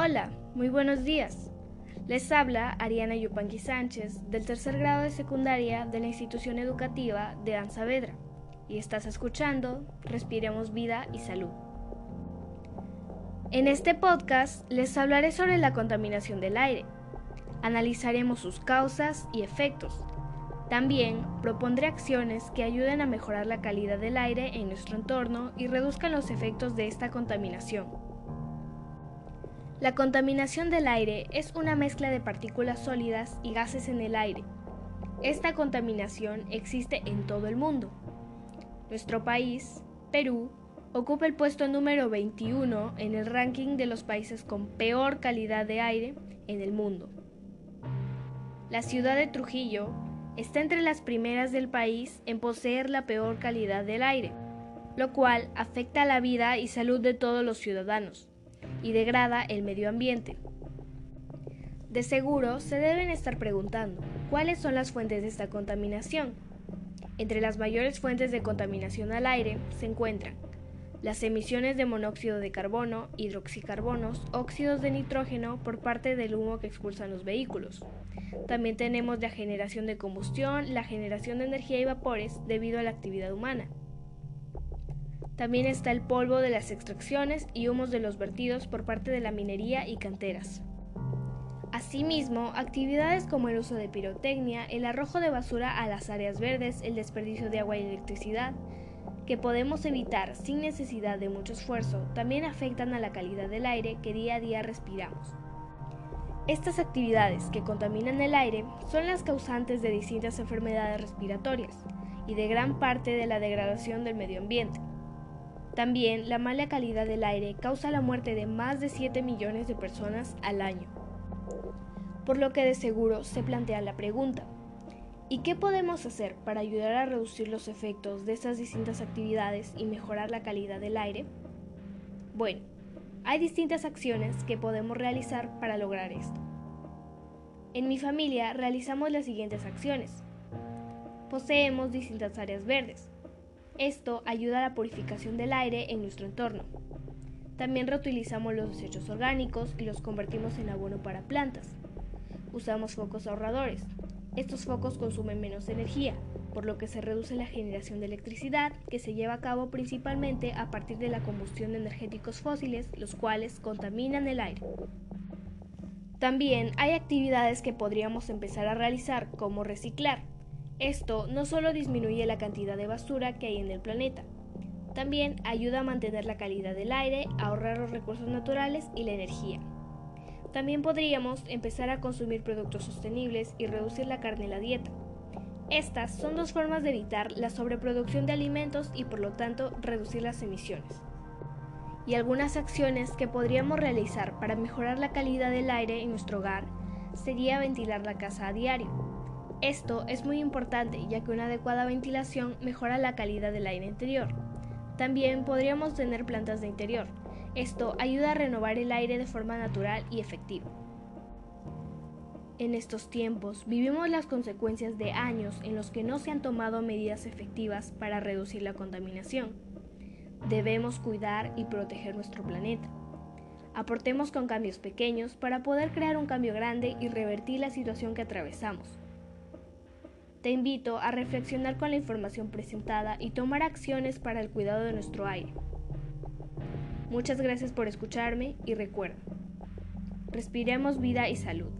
Hola, muy buenos días. Les habla Ariana Yupanqui Sánchez del tercer grado de secundaria de la institución educativa de An Saavedra y estás escuchando Respiremos Vida y Salud. En este podcast les hablaré sobre la contaminación del aire. Analizaremos sus causas y efectos. También propondré acciones que ayuden a mejorar la calidad del aire en nuestro entorno y reduzcan los efectos de esta contaminación. La contaminación del aire es una mezcla de partículas sólidas y gases en el aire. Esta contaminación existe en todo el mundo. Nuestro país, Perú, ocupa el puesto número 21 en el ranking de los países con peor calidad de aire en el mundo. La ciudad de Trujillo está entre las primeras del país en poseer la peor calidad del aire, lo cual afecta a la vida y salud de todos los ciudadanos y degrada el medio ambiente. De seguro se deben estar preguntando cuáles son las fuentes de esta contaminación. Entre las mayores fuentes de contaminación al aire se encuentran las emisiones de monóxido de carbono, hidroxicarbonos, óxidos de nitrógeno por parte del humo que expulsan los vehículos. También tenemos la generación de combustión, la generación de energía y vapores debido a la actividad humana. También está el polvo de las extracciones y humos de los vertidos por parte de la minería y canteras. Asimismo, actividades como el uso de pirotecnia, el arrojo de basura a las áreas verdes, el desperdicio de agua y electricidad, que podemos evitar sin necesidad de mucho esfuerzo, también afectan a la calidad del aire que día a día respiramos. Estas actividades que contaminan el aire son las causantes de distintas enfermedades respiratorias y de gran parte de la degradación del medio ambiente. También la mala calidad del aire causa la muerte de más de 7 millones de personas al año. Por lo que de seguro se plantea la pregunta, ¿y qué podemos hacer para ayudar a reducir los efectos de estas distintas actividades y mejorar la calidad del aire? Bueno, hay distintas acciones que podemos realizar para lograr esto. En mi familia realizamos las siguientes acciones. Poseemos distintas áreas verdes, esto ayuda a la purificación del aire en nuestro entorno. También reutilizamos los desechos orgánicos y los convertimos en abono para plantas. Usamos focos ahorradores. Estos focos consumen menos energía, por lo que se reduce la generación de electricidad que se lleva a cabo principalmente a partir de la combustión de energéticos fósiles, los cuales contaminan el aire. También hay actividades que podríamos empezar a realizar como reciclar, esto no solo disminuye la cantidad de basura que hay en el planeta, también ayuda a mantener la calidad del aire, ahorrar los recursos naturales y la energía. También podríamos empezar a consumir productos sostenibles y reducir la carne en la dieta. Estas son dos formas de evitar la sobreproducción de alimentos y por lo tanto reducir las emisiones. Y algunas acciones que podríamos realizar para mejorar la calidad del aire en nuestro hogar sería ventilar la casa a diario, esto es muy importante ya que una adecuada ventilación mejora la calidad del aire interior. También podríamos tener plantas de interior. Esto ayuda a renovar el aire de forma natural y efectiva. En estos tiempos vivimos las consecuencias de años en los que no se han tomado medidas efectivas para reducir la contaminación. Debemos cuidar y proteger nuestro planeta. Aportemos con cambios pequeños para poder crear un cambio grande y revertir la situación que atravesamos. Te invito a reflexionar con la información presentada y tomar acciones para el cuidado de nuestro aire. Muchas gracias por escucharme y recuerda, respiremos vida y salud.